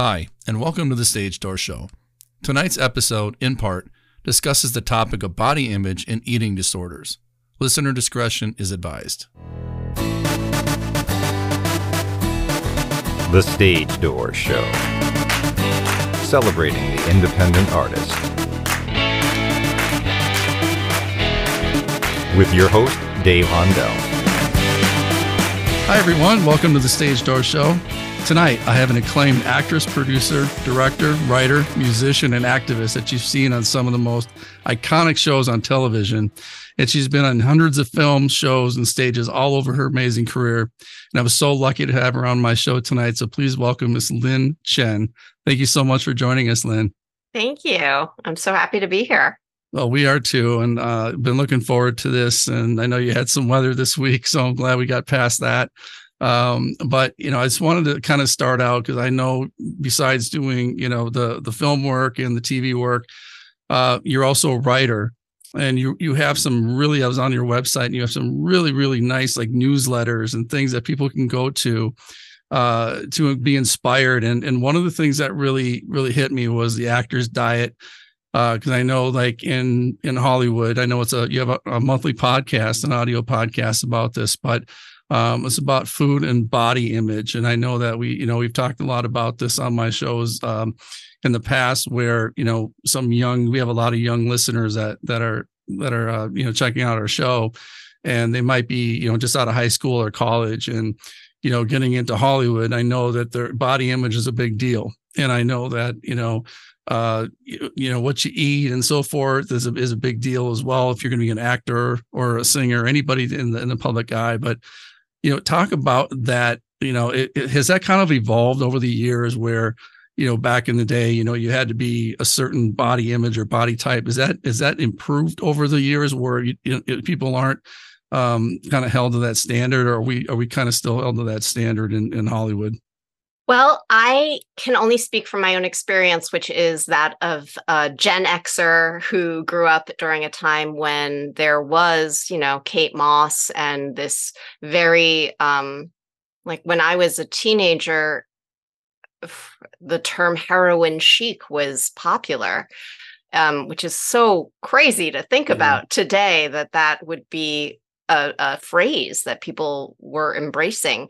Hi, and welcome to the Stage Door Show. Tonight's episode, in part, discusses the topic of body image and eating disorders. Listener discretion is advised. The Stage Door Show. Celebrating the independent artist. With your host, Dave Hondel. Hi, everyone. Welcome to the Stage Door Show. Tonight, I have an acclaimed actress, producer, director, writer, musician, and activist that you've seen on some of the most iconic shows on television. And she's been on hundreds of films, shows, and stages all over her amazing career. And I was so lucky to have her on my show tonight. So please welcome Miss Lynn Chen. Thank you so much for joining us, Lynn. Thank you. I'm so happy to be here. Well, we are too, and uh, been looking forward to this. And I know you had some weather this week, so I'm glad we got past that. Um, but you know, I just wanted to kind of start out because I know besides doing you know the the film work and the TV work, uh, you're also a writer, and you you have some really. I was on your website, and you have some really really nice like newsletters and things that people can go to uh to be inspired and and one of the things that really really hit me was the actor's diet because uh, I know like in in Hollywood, I know it's a you have a, a, monthly podcast, an audio podcast about this, but um, it's about food and body image. And I know that we, you know, we've talked a lot about this on my shows um, in the past, where you know some young, we have a lot of young listeners that that are that are uh, you know checking out our show, and they might be you know just out of high school or college, and you know getting into Hollywood. I know that their body image is a big deal, and I know that you know uh, you, you, know what you eat and so forth is a, is a big deal as well if you're going to be an actor or a singer anybody in the in the public eye but you know talk about that you know it, it, has that kind of evolved over the years where you know back in the day you know you had to be a certain body image or body type. Is that is that improved over the years where you, you know, people aren't um, kind of held to that standard or are we are we kind of still held to that standard in, in hollywood well, I can only speak from my own experience, which is that of a Gen Xer who grew up during a time when there was, you know, Kate Moss and this very, um, like when I was a teenager, the term heroin chic was popular, um, which is so crazy to think about today that that would be a, a phrase that people were embracing.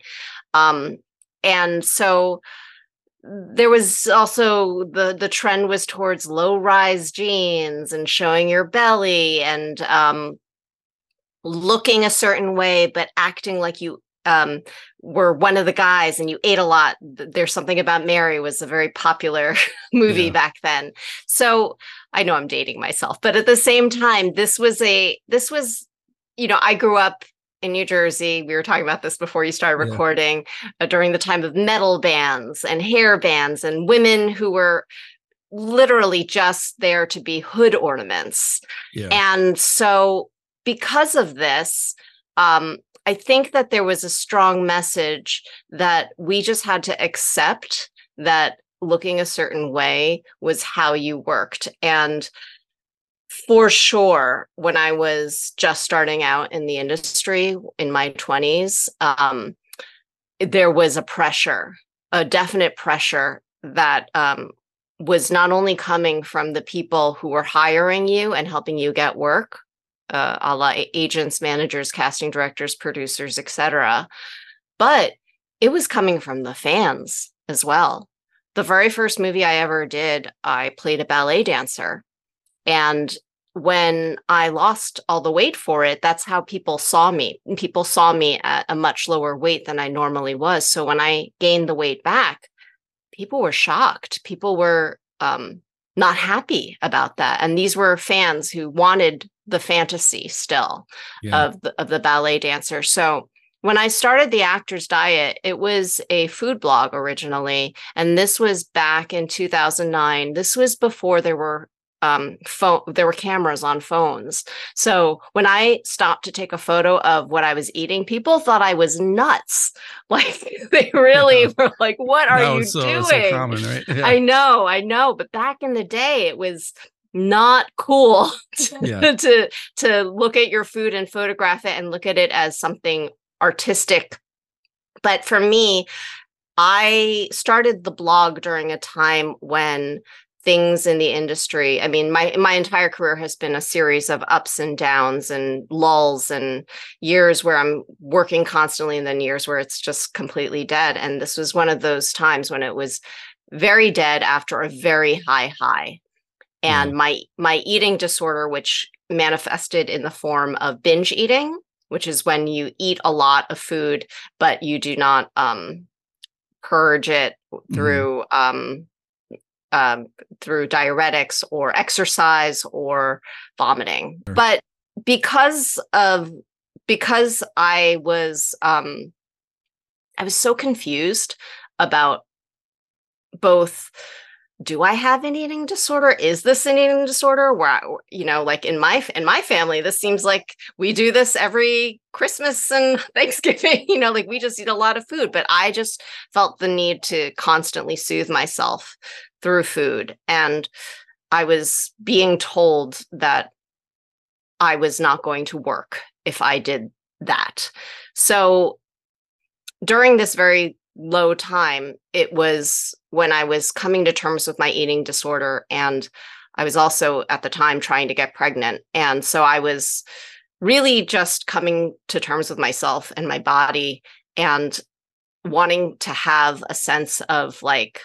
Um, and so there was also the the trend was towards low rise jeans and showing your belly and um, looking a certain way but acting like you um, were one of the guys and you ate a lot there's something about mary was a very popular movie yeah. back then so i know i'm dating myself but at the same time this was a this was you know i grew up in New Jersey. We were talking about this before you started recording yeah. uh, during the time of metal bands and hair bands and women who were literally just there to be hood ornaments. Yeah. And so, because of this, um, I think that there was a strong message that we just had to accept that looking a certain way was how you worked. And for sure when i was just starting out in the industry in my 20s um, there was a pressure a definite pressure that um, was not only coming from the people who were hiring you and helping you get work uh, a la agents managers casting directors producers etc but it was coming from the fans as well. The very first movie i ever did i played a ballet dancer and when I lost all the weight for it, that's how people saw me. People saw me at a much lower weight than I normally was. So when I gained the weight back, people were shocked. People were um, not happy about that. And these were fans who wanted the fantasy still yeah. of the, of the ballet dancer. So when I started the Actors Diet, it was a food blog originally, and this was back in 2009. This was before there were um phone there were cameras on phones so when i stopped to take a photo of what i was eating people thought i was nuts like they really yeah. were like what are you so, doing so common, right? yeah. i know i know but back in the day it was not cool to, yeah. to to look at your food and photograph it and look at it as something artistic but for me I started the blog during a time when things in the industry i mean my my entire career has been a series of ups and downs and lulls and years where i'm working constantly and then years where it's just completely dead and this was one of those times when it was very dead after a very high high and mm. my my eating disorder which manifested in the form of binge eating which is when you eat a lot of food but you do not um purge it mm-hmm. through mm. um um, through diuretics or exercise or vomiting. Sure. But because of because I was um, I was so confused about both do I have an eating disorder? Is this an eating disorder? Where I, you know, like in my in my family, this seems like we do this every Christmas and Thanksgiving. You know, like we just eat a lot of food. But I just felt the need to constantly soothe myself through food. And I was being told that I was not going to work if I did that. So during this very low time, it was when I was coming to terms with my eating disorder. And I was also at the time trying to get pregnant. And so I was really just coming to terms with myself and my body and wanting to have a sense of like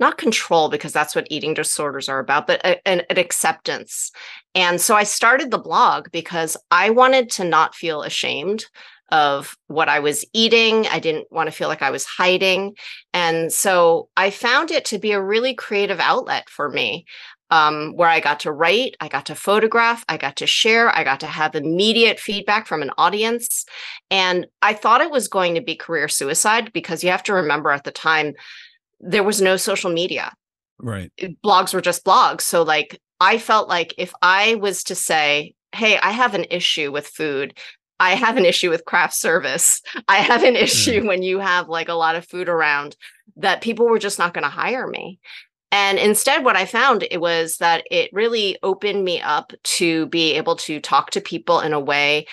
not control because that's what eating disorders are about but a, an, an, acceptance. And so i started the blog because i wanted to not feel ashamed of what i was eating. I didn't want to feel like i was hiding. And so i found it to be a really creative outlet for me um, where I got to write, I got to photograph, I got to share, I got to have immediate feedback from an audience. And I thought it was going to be career suicide because you have to remember at the time, there was no social media. Right. Blogs were just blogs. So like I felt like if I was to say, "Hey, I have an issue with food. I have an issue with craft service. I have an issue mm. when you have like a lot of food around that people were just not going to hire me." And instead, what I found it was that it really opened me up to be able to talk to people in a way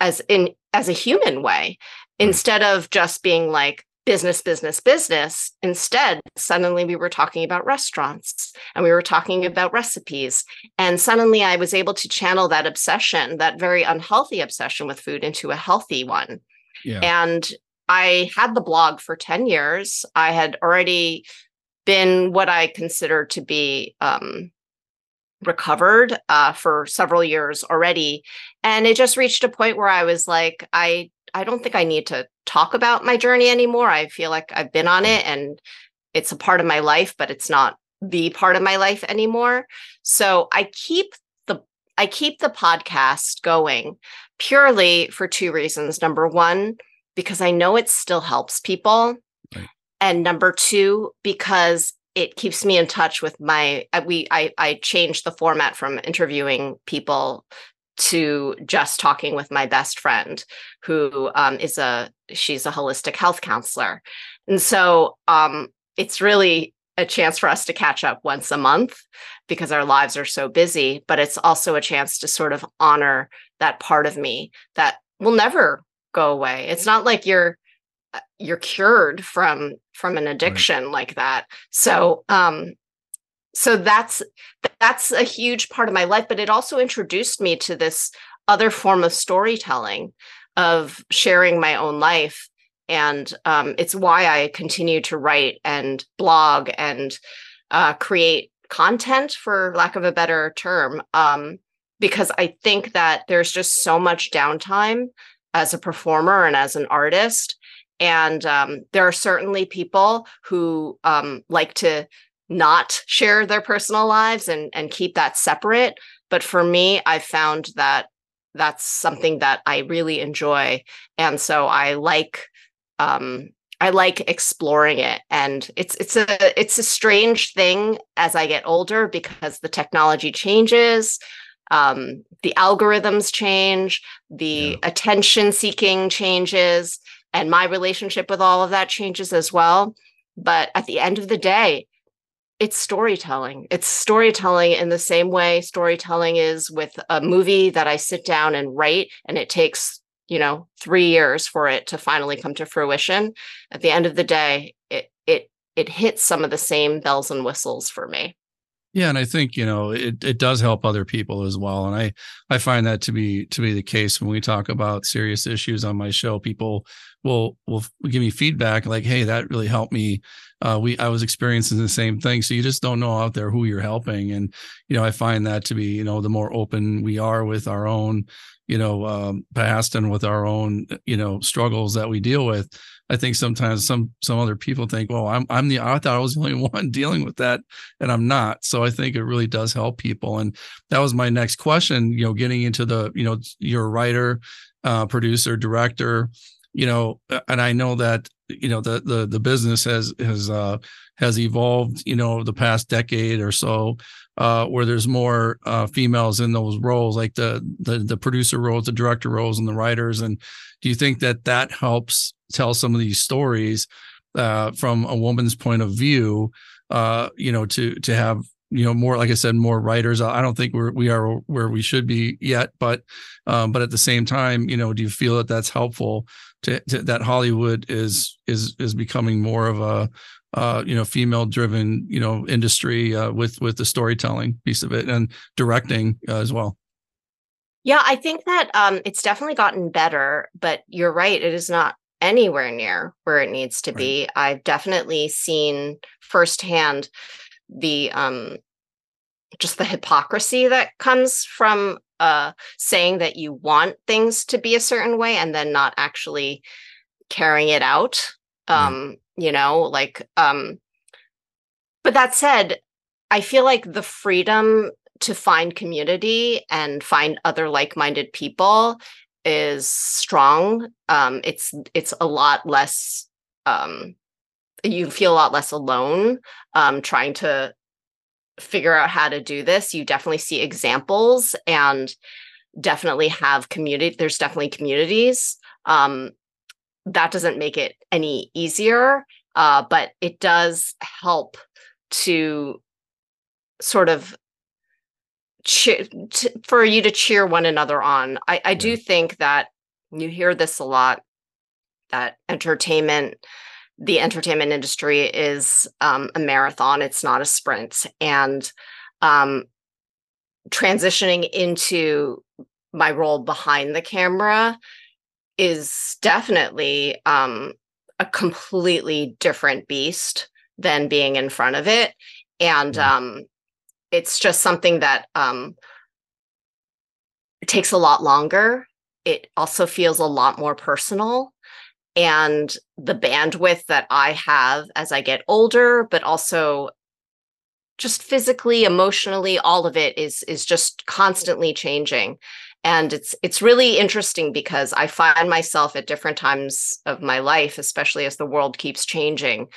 as in as a human way, instead of just being like, business, business, business. Instead, suddenly we were talking about restaurants and we were talking about recipes. And suddenly I was able to channel that obsession, that very unhealthy obsession with food, into a healthy one. Yeah. And I had the blog for 10 years. I had already been what I consider to be um, recovered uh, for several years already. And it just reached a point where I was like, I I don't think I need to talk about my journey anymore. I feel like I've been on it and it's a part of my life, but it's not the part of my life anymore. So I keep the I keep the podcast going purely for two reasons. Number one, because I know it still helps people. Right. And number two, because it keeps me in touch with my we I I changed the format from interviewing people to just talking with my best friend who um, is a she's a holistic health counselor. And so um, it's really a chance for us to catch up once a month because our lives are so busy but it's also a chance to sort of honor that part of me that will never go away. It's not like you're uh, you're cured from from an addiction right. like that. So um so that's that's a huge part of my life but it also introduced me to this other form of storytelling of sharing my own life. And um, it's why i continue to write and blog and uh, create content for lack of a better term um, because i think that there's just so much downtime as a performer and as an artist. And um, there are certainly people who um, like to not share their personal lives and and keep that separate. But for me i found that that's something that i really enjoy. And so i like um i like exploring it. And it's it's a it's a strange thing as i get older because the technology changes um the algorithms change the yeah. attention seeking changes and my relationship with all of that changes as well. But at the end of the day it's storytelling. It's storytelling in the same way storytelling is with a movie that I sit down and write, and it takes you know, three years for it to finally come to fruition. At the end of the day, it it it hits some of the same bells and whistles for me. Yeah, and I think you know it it does help other people as well, and I I find that to be to be the case when we talk about serious issues on my show. People will will give me feedback like, "Hey, that really helped me." Uh, we I was experiencing the same thing, so you just don't know out there who you're helping, and you know I find that to be you know the more open we are with our own you know um, past and with our own you know struggles that we deal with I think sometimes some some other people think, well, I'm I'm the I thought I was the only one dealing with that, and I'm not. So I think it really does help people. And that was my next question. You know, getting into the you know you're a writer, uh, producer, director, you know, and I know that you know the the the business has has uh, has evolved. You know, the past decade or so. Uh, where there's more uh, females in those roles, like the, the the producer roles, the director roles, and the writers. And do you think that that helps tell some of these stories uh, from a woman's point of view? Uh, you know, to to have you know more, like I said, more writers. I don't think we're we are where we should be yet, but um, but at the same time, you know, do you feel that that's helpful to, to that Hollywood is is is becoming more of a uh, you know, female driven, you know, industry uh, with with the storytelling piece of it and directing uh, as well. Yeah, I think that um, it's definitely gotten better, but you're right; it is not anywhere near where it needs to right. be. I've definitely seen firsthand the um, just the hypocrisy that comes from uh, saying that you want things to be a certain way and then not actually carrying it out. Um, you know like um but that said i feel like the freedom to find community and find other like-minded people is strong um it's it's a lot less um you feel a lot less alone um trying to figure out how to do this you definitely see examples and definitely have community there's definitely communities um that doesn't make it any easier, uh, but it does help to sort of cheer, to, for you to cheer one another on. I, I do think that you hear this a lot that entertainment the entertainment industry is um, a marathon it's not a sprint and um, transitioning into my role behind the camera is definitely um, a completely different beast than being in front of it. And um, it's just something that um, takes a lot longer. It also feels a lot more personal. And the bandwidth that I have as I get older, but also just physically, emotionally, all of it is is just constantly changing. And it's it's really interesting because i find myself at different times of my life especially as the world keeps changing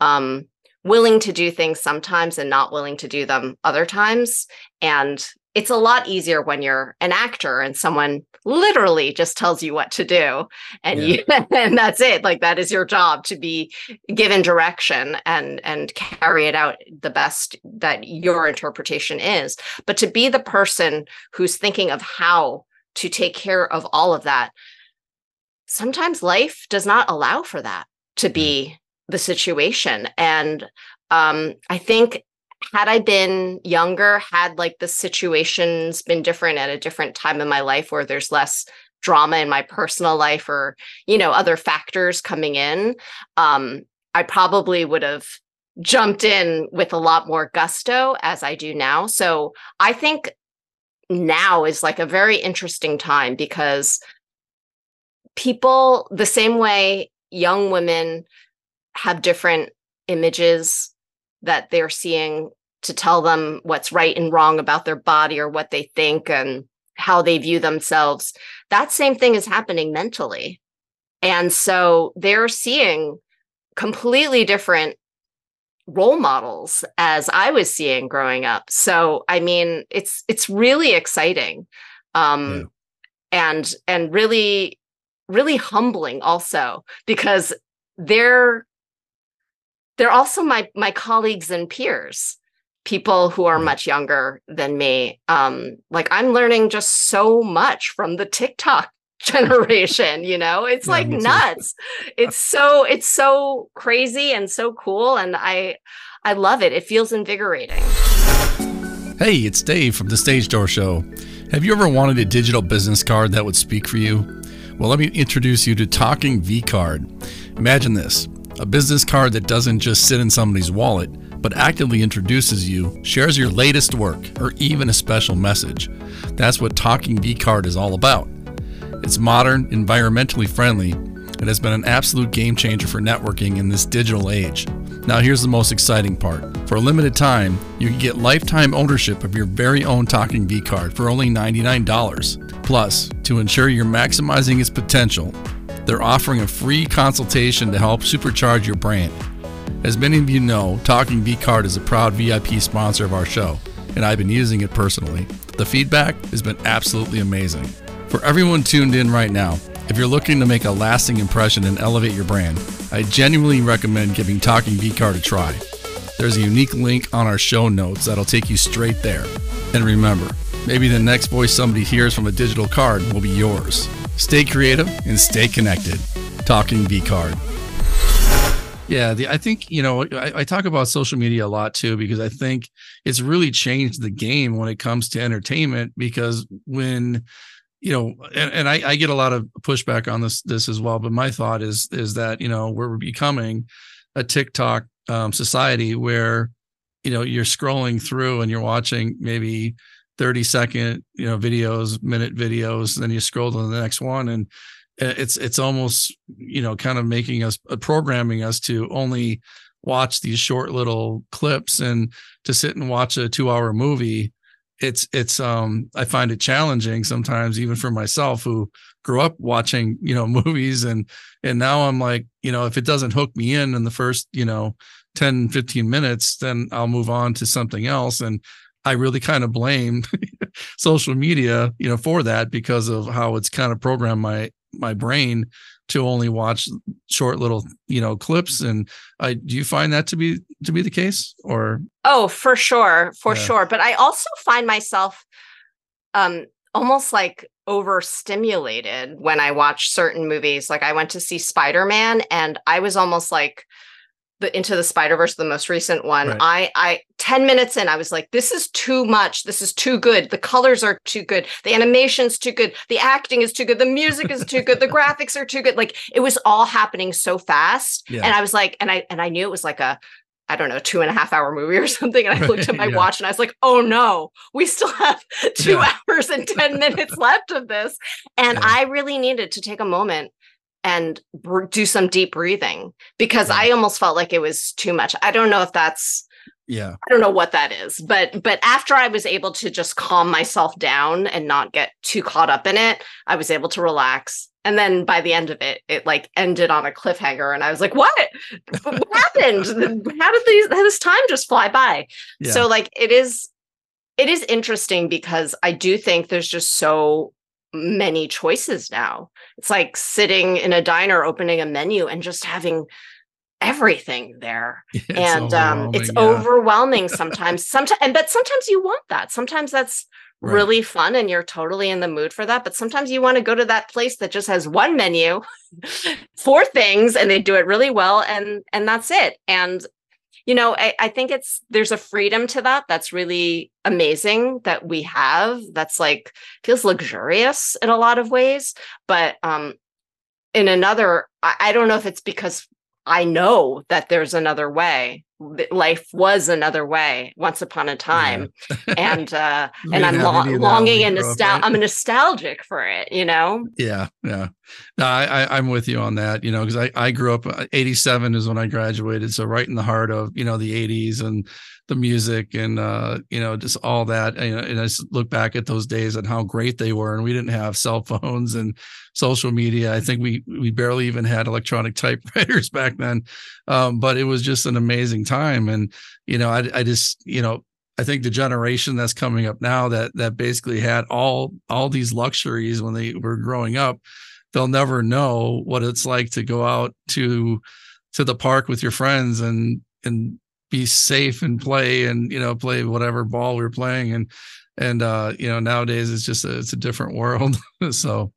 um, willing to do things sometimes and not willing to do them other times. And it's a lot easier when you're an actor and someone literally just tells you what to do and yeah. you and that's it like that is your job to be given direction and and carry it out the best that your interpretation is but to be the person who's thinking of how to take care of all of that sometimes life does not allow for that to mm. be the situation and um i think had I been younger, had like the situations been different at a different time in my life where there's less drama in my personal life or, you know, other factors coming in, um, I probably would have jumped in with a lot more gusto as I do now. So I think now is like a very interesting time because people, the same way young women have different images that they're seeing to tell them what's right and wrong about their body or what they think and how they view themselves. That same thing is happening mentally. And so they're seeing completely different role models as I was seeing growing up. So I mean, it's it's really exciting. Um yeah. and and really really humbling also because they're they're also my my colleagues and peers people who are much younger than me um like i'm learning just so much from the tiktok generation, you know? It's Yeah, like nuts. It's so it's so crazy and so cool and I I love it. It feels invigorating. Hey, it's Dave from the Stage Door Show. Have you ever wanted a digital business card that would speak for you? Well, let me introduce you to Talking V Card. Imagine this a business card that doesn't just sit in somebody's wallet, but actively introduces you, shares your latest work, or even a special message. That's what Talking V Card is all about. It's modern, environmentally friendly, and has been an absolute game changer for networking in this digital age. Now, here's the most exciting part. For a limited time, you can get lifetime ownership of your very own Talking V card for only $99. Plus, to ensure you're maximizing its potential, they're offering a free consultation to help supercharge your brand. As many of you know, Talking V Card is a proud VIP sponsor of our show, and I've been using it personally. The feedback has been absolutely amazing. For everyone tuned in right now, if you're looking to make a lasting impression and elevate your brand, I genuinely recommend giving Talking V Card a try. There's a unique link on our show notes that'll take you straight there. And remember, maybe the next voice somebody hears from a digital card will be yours. Stay creative and stay connected. Talking V Card. Yeah, the, I think you know I, I talk about social media a lot too because I think it's really changed the game when it comes to entertainment. Because when you know, and, and I, I get a lot of pushback on this this as well. But my thought is is that you know we're becoming a TikTok um, society where you know you're scrolling through and you're watching maybe 30 second you know videos minute videos then you scroll to the next one. And it's it's almost you know kind of making us uh, programming us to only watch these short little clips and to sit and watch a 2 hour movie. It's it's um i find it challenging sometimes even for myself who grew up watching you know movies. And and now i'm like you know if it doesn't hook me in in the first you know 10 15 minutes then i'll move on to something else. And i really kind of blame social media you know for that because of how it's kind of programmed my my brain to only watch short little you know clips and i do you find that to be to be the case or Oh, for sure, for Yeah. sure. But I also find myself um almost like overstimulated when I watch certain movies. Like I went to see Spider-Man and I was almost like the Into the Spider-Verse, the most recent one. Right. I I 10 minutes in, I was like, this is too much. This is too good. The colors are too good. The animation's too good. The acting is too good. The music is too good. The graphics are too good. Like it was all happening so fast. Yeah. And I was like, and I and I knew it was like a I don't know, two and a half hour movie or something. And I looked at my Yeah. watch and I was like, oh no, we still have two Yeah. hours and 10 minutes left of this. And Yeah. I really needed to take a moment and br- do some deep breathing because Yeah. I almost felt like it was too much. I don't know if that's yeah I don't know what that is, but but after I was able to just calm myself down and not get too caught up in it, I was able to relax. And then by the end of it, it like ended on a cliffhanger, and I was like, "What? what happened? How did these? How this time just fly by?" yeah So like, it is, it is interesting because I do think there's just so many choices now. It's like sitting in a diner, opening a menu, and just having everything there It's and um it's overwhelming, yeah. overwhelming sometimes sometimes and but sometimes you want that sometimes that's Right. really fun and you're totally in the mood for that but sometimes you want to go to that place that just has one menu four things and they do it really well and and that's it and you know I, I think it's there's a freedom to that that's really amazing that we have that's like feels luxurious in a lot of ways but um in another I, I don't know if it's because I know that there's another way. Life was another way once upon a time, and uh, and I'm lo- any of that when longing and grew up, nostal- I'm nostalgic for it. You know, Yeah, yeah. No, I, I I'm with you on that. You know, because I I grew up. uh, '87 is when I graduated, so right in the heart of you know the '80s and the music and uh you know just all that. And, and I just look back at those days and how great they were. And we didn't have cell phones and social media. I think we we barely even had electronic typewriters back then. Um, but it was just an amazing time. And you know, I I just you know I think the generation that's coming up now that that basically had all all these luxuries when they were growing up, they'll never know what it's like to go out to to the park with your friends and and be safe and play and you know play whatever ball we are playing and and uh you know nowadays it's just a, it's a different world so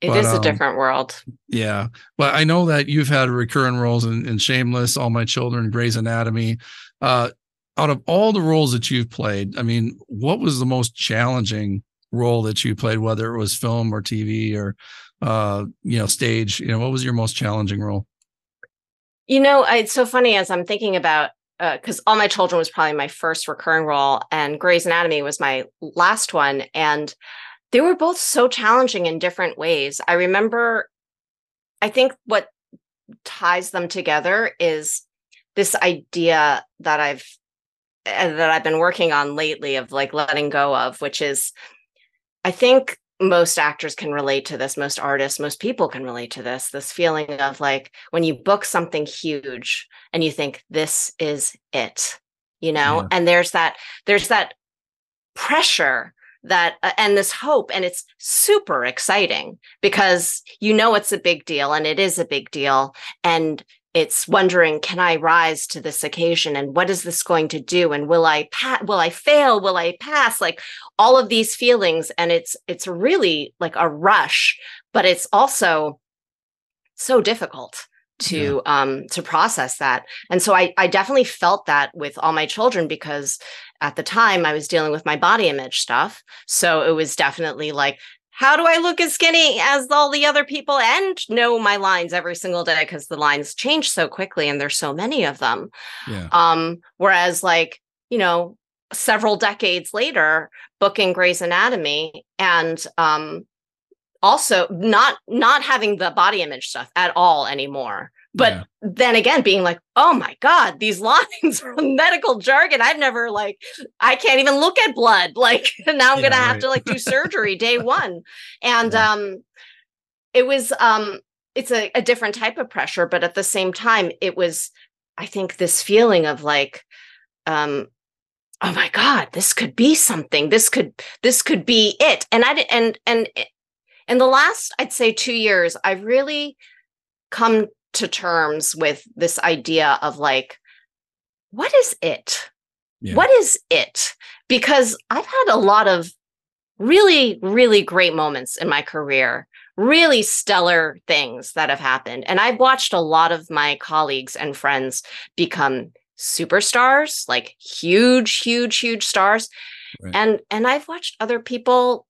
It But, is a um, different world. Yeah. But I know that you've had recurring roles in, in Shameless, All My Children, Grey's Anatomy. Uh, out of all the roles that you've played, I mean, what was the most challenging role that you played, whether it was film or TV or, uh, you know, stage? You know, what was your most challenging role? You know, it's so funny as I'm thinking about because All My Children was probably my first recurring role, and Grey's Anatomy was my last one, and they were both so challenging in different ways. I remember, I think what ties them together is this idea that I've uh, that I've been working on lately of like letting go of, which is, I think most actors can relate to this, most artists, most people can relate to this. This feeling of like when you book something huge and you think this is it, you know, Yeah. and there's that there's that pressure that uh, and this hope and it's super exciting because you know it's a big deal and it is a big deal and it's wondering can i rise to this occasion? And what is this going to do? And will i pa- will i fail? Will i pass? Like all of these feelings. And it's it's really like a rush but it's also so difficult to um to process that. And so i i definitely felt that with all my children because at the time i was dealing with my body image stuff. So it was definitely like how do i look as skinny as all the other people and know my lines every single day because the lines change so quickly and there's so many of them Yeah. um, whereas like, you know, several decades later, booking Grey's Anatomy and um also not not having the body image stuff at all anymore. But Yeah. then again, being like, oh my God, these lines are medical jargon. I've never like, I can't even look at blood. Like now I'm Yeah, gonna have to like do surgery day one. And Yeah. um it was um it's a, a different type of pressure, but at the same time, it was, I think, this feeling of like, um, oh my God, this could be something. This could this could be it. And I and and in the last, I'd say two years, I've really come to terms with this idea of like, what is it? Yeah. What is it? Because I've had a lot of really, really great moments in my career, really stellar things that have happened. And I've watched a lot of my colleagues and friends become superstars, like huge, huge, huge stars. Right. And and I've watched other people.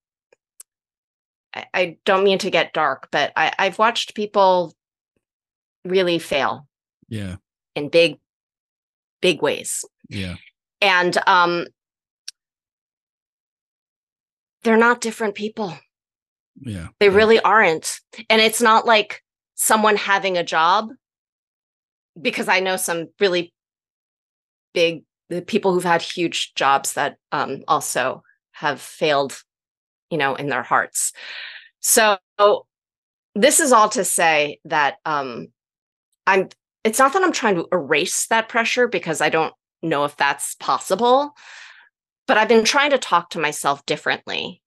I, I don't mean to get dark, but I, I've watched people really fail Yeah. in big, big ways Yeah. and um they're not different people Yeah. they yeah. really aren't and it's not like someone having a job because i know some really big the people who've had huge jobs that um also have failed you know in their hearts so this is all to say that um i'm it's not that i'm trying to erase that pressure because i don't know if that's possible but i've been trying to talk to myself differently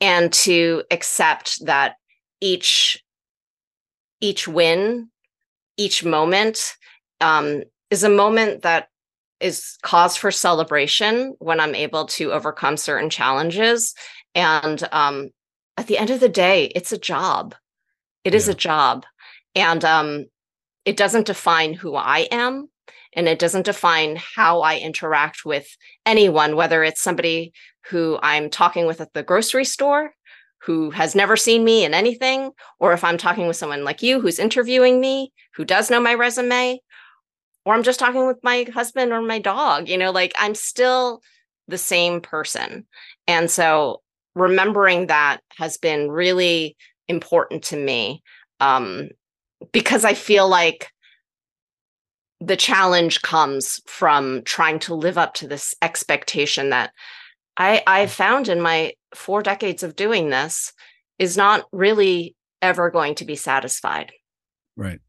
and to accept that each each win each moment um, is a moment that is cause for celebration when i'm able to overcome certain challenges. And um, at the end of the day it's a job. It is Yeah. a job. And um, it doesn't define who i am and it doesn't define how i interact with anyone whether it's somebody who i'm talking with at the grocery store who has never seen me in anything or if i'm talking with someone like you who's interviewing me who does know my resume or i'm just talking with my husband or my dog you know like i'm still the same person. And so remembering that has been really important to me um, because i feel like the challenge comes from trying to live up to this expectation that I I've found in my four decades of doing this is not really ever going to be satisfied. Right.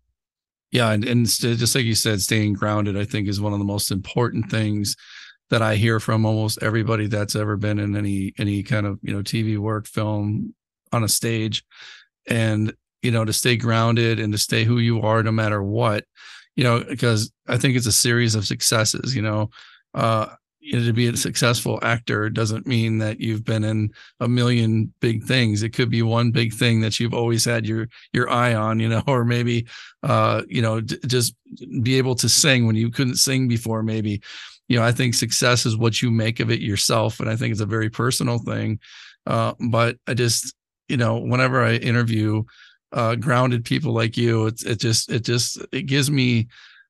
Yeah, and, and st- just like you said, staying grounded, I think, is one of the most important things that I hear from almost everybody that's ever been in any any kind of you know TV work, film, on a stage, and you know to stay grounded and to stay who you are no matter what, you know, because I think it's a series of successes. You know, uh, you know, to be a successful actor doesn't mean that you've been in a million big things. It could be one big thing that you've always had your your eye on, you know, or maybe uh, you know, d- just be able to sing when you couldn't sing before. Maybe, you know, I think success is what you make of it yourself, and I think it's a very personal thing. Uh, but I just, you know, whenever I interview uh, grounded people like you, it's it just it just it gives me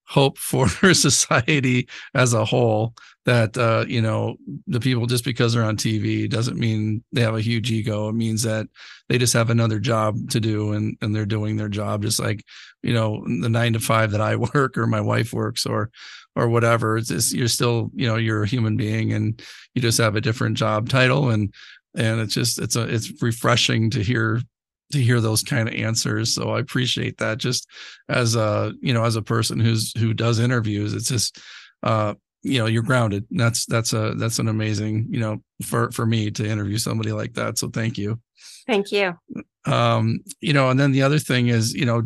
hope for society as a whole that uh, you know the people just because they're on TV doesn't mean they have a huge ego. It means that they just have another job to do and and they're doing their job just like you know the nine to five that I work or my wife works or or whatever. It's just, you're still you know you're a human being and you just have a different job title and and it's just it's a it's refreshing to hear to hear those kind of answers. So i appreciate that. Just as a you know as a person who's who does interviews it's just uh you know you're grounded. That's that's a that's an amazing you know for for me to interview somebody like that. So thank you. Thank you. Um you know and then the other thing is you know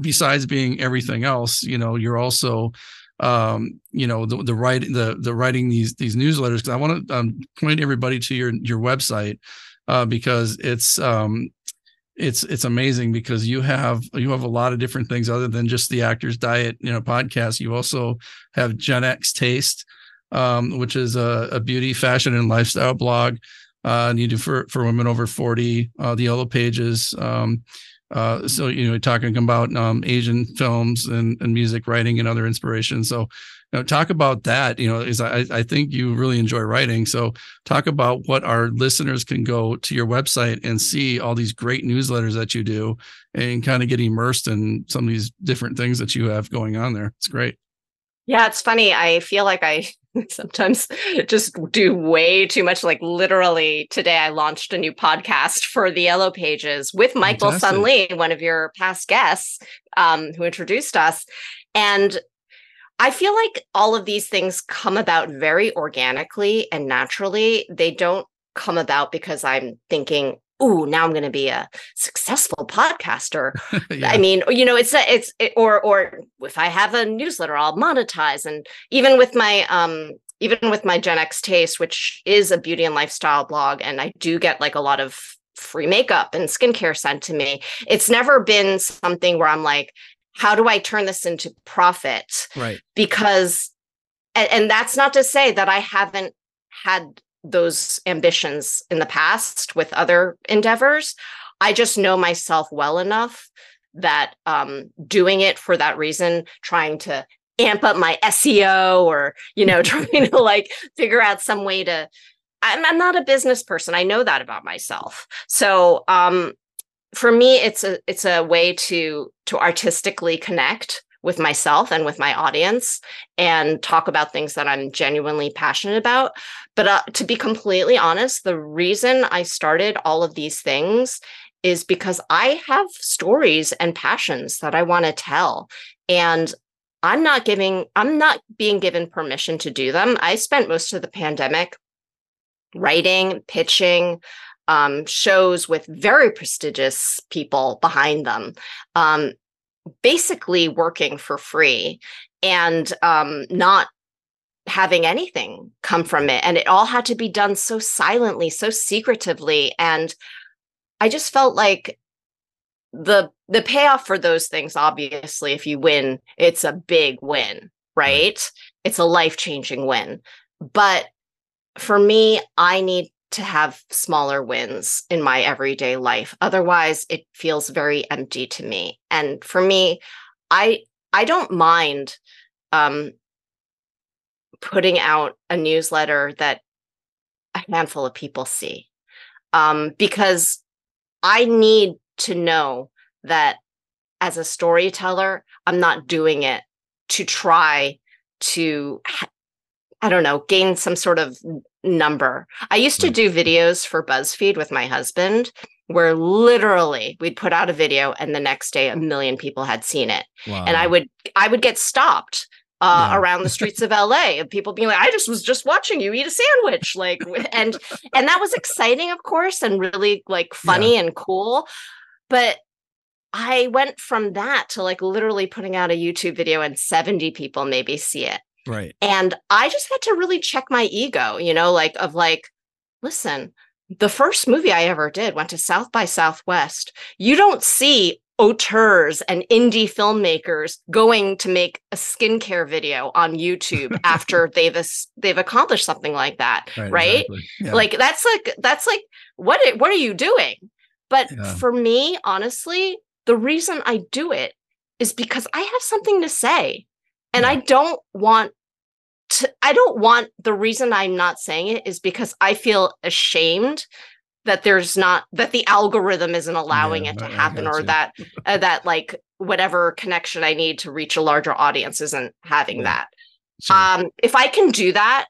besides being everything else you know you're also um you know the the writing the the writing these these newsletters because i want to um, point everybody to your your website uh because it's um it's it's amazing because you have you have a lot of different things other than just the actor's diet you know podcast. You also have gen x taste um, which is a, a, beauty fashion and lifestyle blog uh, and you do for for women over 40 uh, the yellow pages um, uh, so you know talking about um, asian films and, and music writing and other inspirations so know, talk about that. You know, is I, I think you really enjoy writing. So talk about what our listeners can go to your website and see all these great newsletters that you do and kind of get immersed in some of these different things that you have going on there. It's great. Yeah, it's funny. I feel like I sometimes just do way too much. Like literally today, I launched a new podcast for the Yellow Pages with Michael Sun Lee, one of your past guests um, who introduced us. And I feel like all of these things come about very organically and naturally. They don't come about because I'm thinking, "Ooh, now I'm going to be a successful podcaster." yeah. I mean, you know, it's a, it's it, or or if I have a newsletter, I'll monetize. And even with my um, even with my Gen X Taste, which is a beauty and lifestyle blog, and I do get like a lot of free makeup and skincare sent to me. It's never been something where I'm like, how do I turn this into profit? Right. Because, and, and that's not to say that I haven't had those ambitions in the past with other endeavors. I just know myself well enough that um, doing it for that reason, trying to amp up my SEO or, you know, trying to like figure out some way to, I'm, I'm not a business person. I know that about myself. So um, for me it's a it's a way to to artistically connect with myself and with my audience and talk about things that I'm genuinely passionate about. But uh, to be completely honest, the reason I started all of these things is because I have stories and passions that I want to tell. And I'm not giving, I'm not being given permission to do them. I spent most of the pandemic writing, pitching, um, shows with very prestigious people behind them, um, basically working for free and um, not having anything come from it. And it all had to be done so silently, so secretively. And I just felt like the the payoff for those things obviously if you win it's a big win right it's a life-changing win but for me i need to have smaller wins in my everyday life. Otherwise, it feels very empty to me. And for me, I I don't mind um, putting out a newsletter that a handful of people see um, because I need to know that as a storyteller, I'm not doing it to try to I don't know, gain some sort of number. I used to hmm. do videos for BuzzFeed with my husband where literally we'd put out a video and the next day a million people had seen it. Wow. And I would I would get stopped uh, yeah. around the streets of LA of people being like, I just was just watching you eat a sandwich. Like and and that was exciting, of course, and really like funny yeah. and cool. But I went from that to like literally putting out a YouTube video and 70 people maybe see it. Right. And I just had to really check my ego, you know, like of like, listen, the first movie I ever did went to South by Southwest. You don't see auteurs and indie filmmakers going to make a skincare video on YouTube after they've they've accomplished something like that, right? right? Exactly. Yeah. Like that's like that's like what what are you doing? But yeah. for me, honestly, the reason I do it is because I have something to say. And yeah. I don't want to, I don't want the reason I'm not saying it is because I feel ashamed that there's not that the algorithm isn't allowing yeah, it to happen or that uh, that like whatever connection I need to reach a larger audience isn't having yeah. that. Sure. Um if I can do that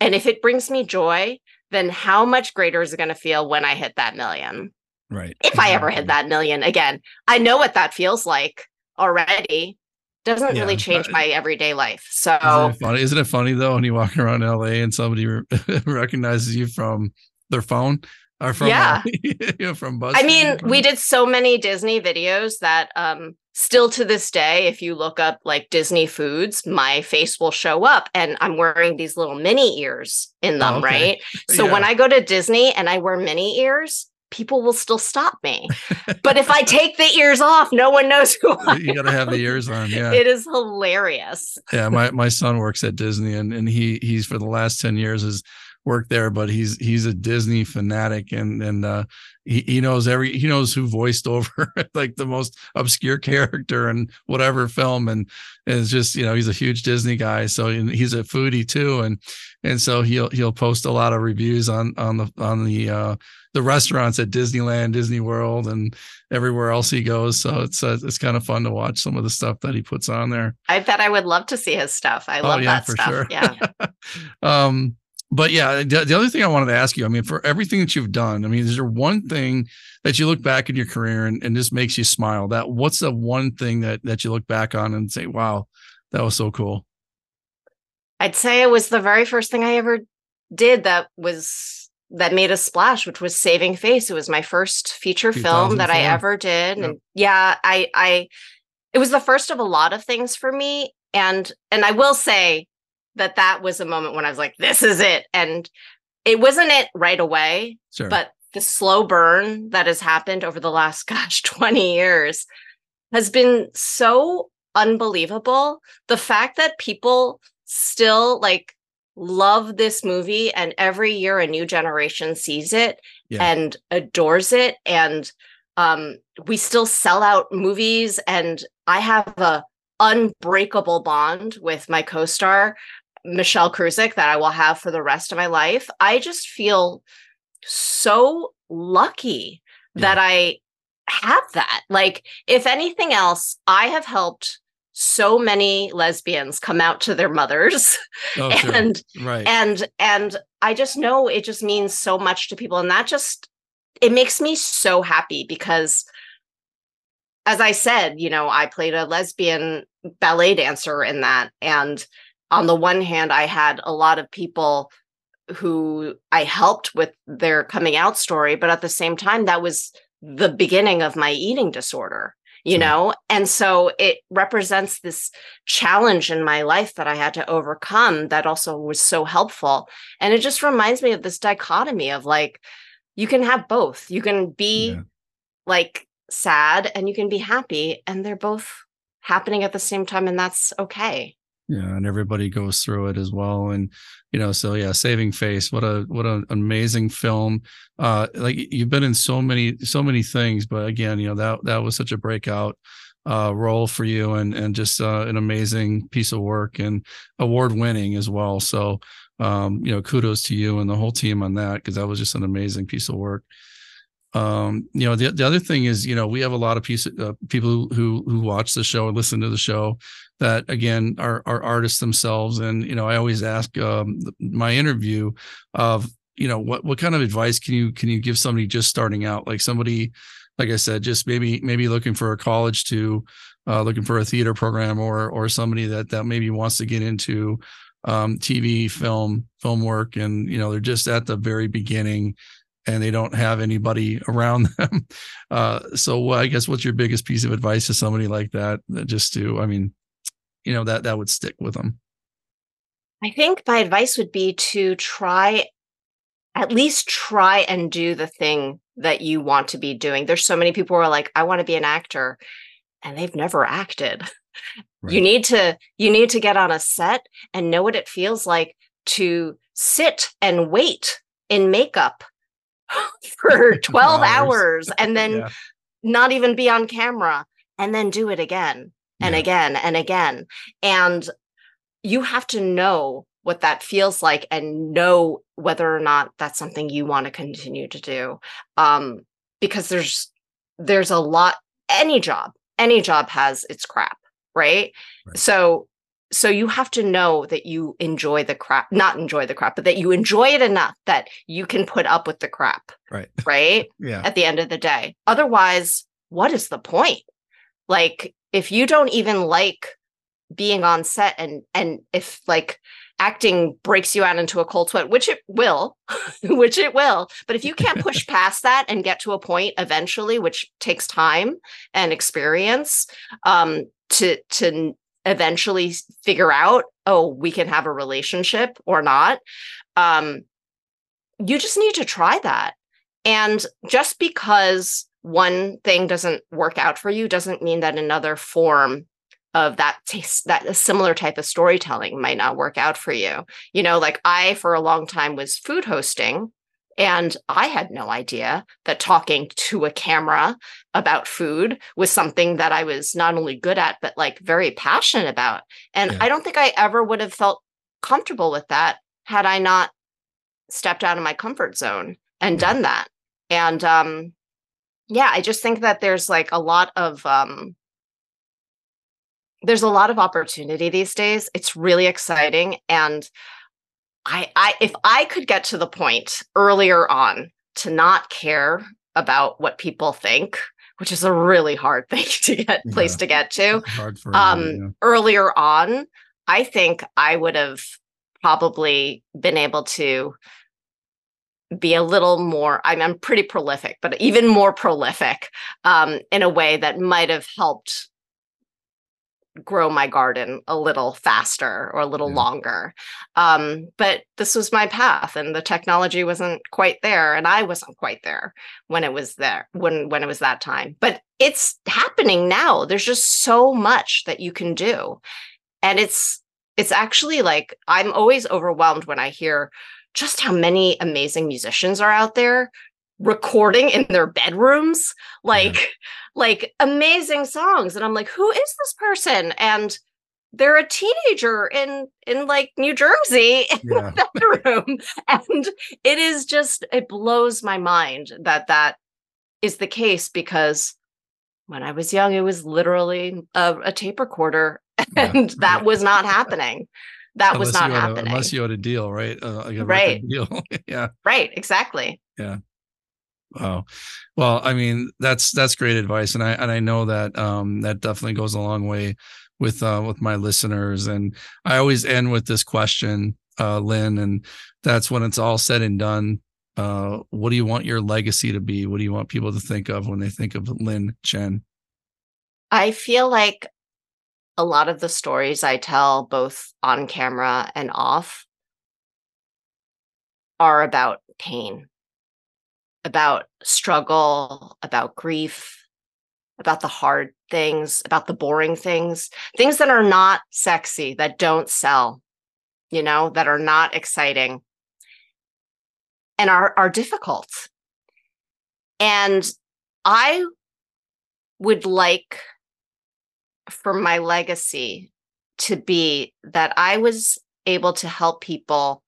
and if it brings me joy, then how much greater is it going to feel when I hit that million? Right. If exactly. I ever hit that million again, I know what that feels like already doesn't yeah. really change my everyday life. So isn't it, funny? isn't it funny though when you walk around LA and somebody re- recognizes you from their phone or from yeah uh, from Buzz? I mean, we did so many Disney videos that um still to this day, if you look up like Disney foods, my face will show up and I'm wearing these little mini ears in them, oh, okay. right? So yeah. when I go to Disney and I wear mini ears, people will still stop me. but if I take the ears off, no one knows who I You got to have the ears on. Yeah. It is hilarious. Yeah, my my son works at Disney and and he he's for the last 10 years has worked there, but he's he's a Disney fanatic and and uh he, he knows every he knows who voiced over like the most obscure character and whatever film and, and it's just you know he's a huge Disney guy so he's a foodie too and and so he'll he'll post a lot of reviews on on the on the uh the restaurants at Disneyland, Disney World, and everywhere else he goes. So it's uh, it's kind of fun to watch some of the stuff that he puts on there. I bet I would love to see his stuff. I oh, love yeah, that for stuff. Sure. Yeah. um, but yeah, the, the other thing I wanted to ask you, I mean, for everything that you've done, I mean, is there one thing that you look back in your career and, and just makes you smile? That what's the one thing that that you look back on and say, wow, that was so cool? I'd say it was the very first thing I ever did that was that made a splash, which was Saving Face. It was my first feature film that I ever did. Yep. And yeah, I I it was the first of a lot of things for me. And and I will say that that was a moment when I was like, this is it. And it wasn't it right away, sure. but the slow burn that has happened over the last, gosh, 20 years has been so unbelievable. The fact that people still like love this movie and every year a new generation sees it yeah. and adores it and um, we still sell out movies and i have a unbreakable bond with my co-star Michelle Krusiec that I will have for the rest of my life. I just feel so lucky yeah. that I have that. Like, if anything else, I have helped so many lesbians come out to their mothers. Oh, and sure. right. and and I just know it just means so much to people. And that just it makes me so happy because as I said, you know, I played a lesbian ballet dancer in that. And on the one hand, I had a lot of people who I helped with their coming out story, but at the same time, that was the beginning of my eating disorder, you know? And so it represents this challenge in my life that I had to overcome that also was so helpful. And it just reminds me of this dichotomy of like, you can have both. You can be yeah. like sad and you can be happy, and they're both happening at the same time, and that's okay yeah and everybody goes through it as well and you know so yeah saving face what a what an amazing film. Uh like you've been in so many so many things but again you know that that was such a breakout uh role for you and and just uh, an amazing piece of work and award winning as well. So um you know kudos to you and the whole team on that because that was just an amazing piece of work. Um you know the, the other thing is you know we have a lot of piece, uh, people who, who who watch the show and listen to the show that again are are artists themselves and you know i always ask um my interview of you know what what kind of advice can you can you give somebody just starting out like somebody like i said just maybe maybe looking for a college to uh, looking for a theater program or or somebody that that maybe wants to get into um, tv film film work and you know they're just at the very beginning and they don't have anybody around them. Uh, so I guess what's your biggest piece of advice to somebody like that? That just to, I mean, you know, that that would stick with them. I think my advice would be to try, at least try and do the thing that you want to be doing. There's so many people who are like, I want to be an actor, and they've never acted. Right. You need to you need to get on a set and know what it feels like to sit and wait in makeup for 12 hours. hours. and then yeah. not even be on camera and then do it again and yeah. again and again. And you have to know what that feels like and know whether or not that's something you want to continue to do. Um, because there's there's a lot any job, any job has its crap, right? right. So so you have to know that you enjoy the crap not enjoy the crap but that you enjoy it enough that you can put up with the crap right right yeah at the end of the day otherwise what is the point like if you don't even like being on set and and if like acting breaks you out into a cold sweat which it will which it will but if you can't push past that and get to a point eventually which takes time and experience um to to eventually figure out oh we can have a relationship or not um you just need to try that. And just because one thing doesn't work out for you doesn't mean that another form of that taste that a similar type of storytelling might not work out for you. You know like i for a long time was food hosting and i had no idea that talking to a camera about food was something that i was not only good at but like very passionate about. And yeah. i don't think i ever would have felt comfortable with that had i not stepped out of my comfort zone and done that. And um yeah, I just think that there's like a lot of um there's a lot of opportunity these days. It's really exciting and I I if I could get to the point earlier on to not care about what people think, which is a really hard thing to get yeah. place to get to. Um yeah. earlier on, I think I would have probably been able to be a little more I am I'm pretty prolific, but even more prolific um, in a way that might have helped grow my garden a little faster or a little yeah. longer. Um, but this was my path and the technology wasn't quite there and I wasn't quite there when it was there when when it was that time. But it's happening now. There's just so much that you can do. And it's it's actually like I'm always overwhelmed when I hear just how many amazing musicians are out there recording in their bedrooms like yeah. like amazing songs and i'm like who is this person and they're a teenager in in like new jersey in yeah. the bedroom and it is just it blows my mind that that is the case because when i was young it was literally a, a tape recorder and yeah. that was not happening that unless was not happening a, unless you had a deal, right? Uh, right. Deal. yeah. Right. Exactly. Yeah. Wow. Well, I mean, that's that's great advice, and I and I know that um that definitely goes a long way with uh with my listeners, and I always end with this question, uh, Lynn, and that's when it's all said and done. Uh, what do you want your legacy to be? What do you want people to think of when they think of Lynn Chen? I feel like a lot of the stories I tell, both on camera and off, are about pain, about struggle, about grief, about the hard things, about the boring things, things that are not sexy, that don't sell, you know, that are not exciting and are, are difficult. And I would like for my legacy to be that I was able to help people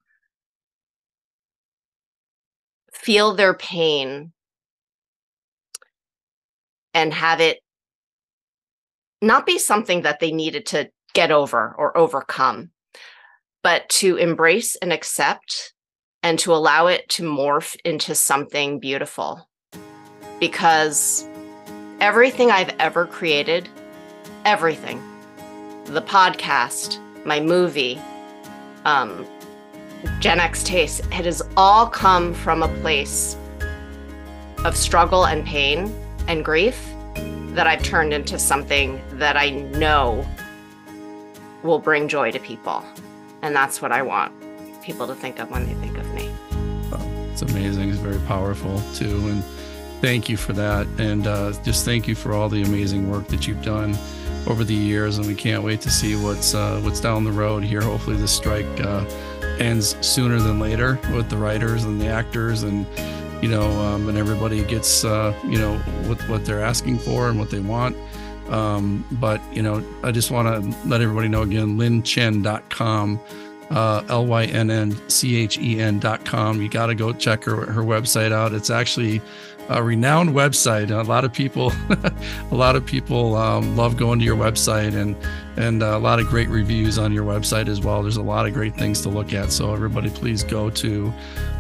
feel their pain and have it not be something that they needed to get over or overcome, but to embrace and accept and to allow it to morph into something beautiful. Because everything I've ever created everything the podcast, my movie, um, Gen X Taste, it has all come from a place of struggle and pain and grief that I've turned into something that I know will bring joy to people. And that's what I want people to think of when they think of me. It's amazing. It's very powerful too. And thank you for that. And uh, just thank you for all the amazing work that you've done over the years. And we can't wait to see what's uh, what's down the road here. Hopefully, this strike uh, ends sooner than later with the writers and the actors and you know, um, and everybody gets uh, you know what what they're asking for and what they want. Um, but you know, I just want to let everybody know again, lynnchen.com uh, L Y N N C H E N dot com. You got to go check her, her website out. It's actually a renowned website. A lot of people, a lot of people um, love going to your website and and a lot of great reviews on your website as well. There's a lot of great things to look at. So everybody, please go to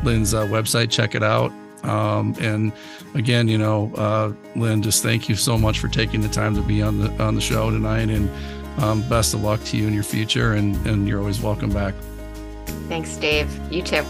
Lynn's uh, website, check it out. Um, and again, you know, uh, Lynn, just thank you so much for taking the time to be on the on the show tonight and um, best of luck to you in your future, and, and you're always welcome back. Thanks, Dave. You too.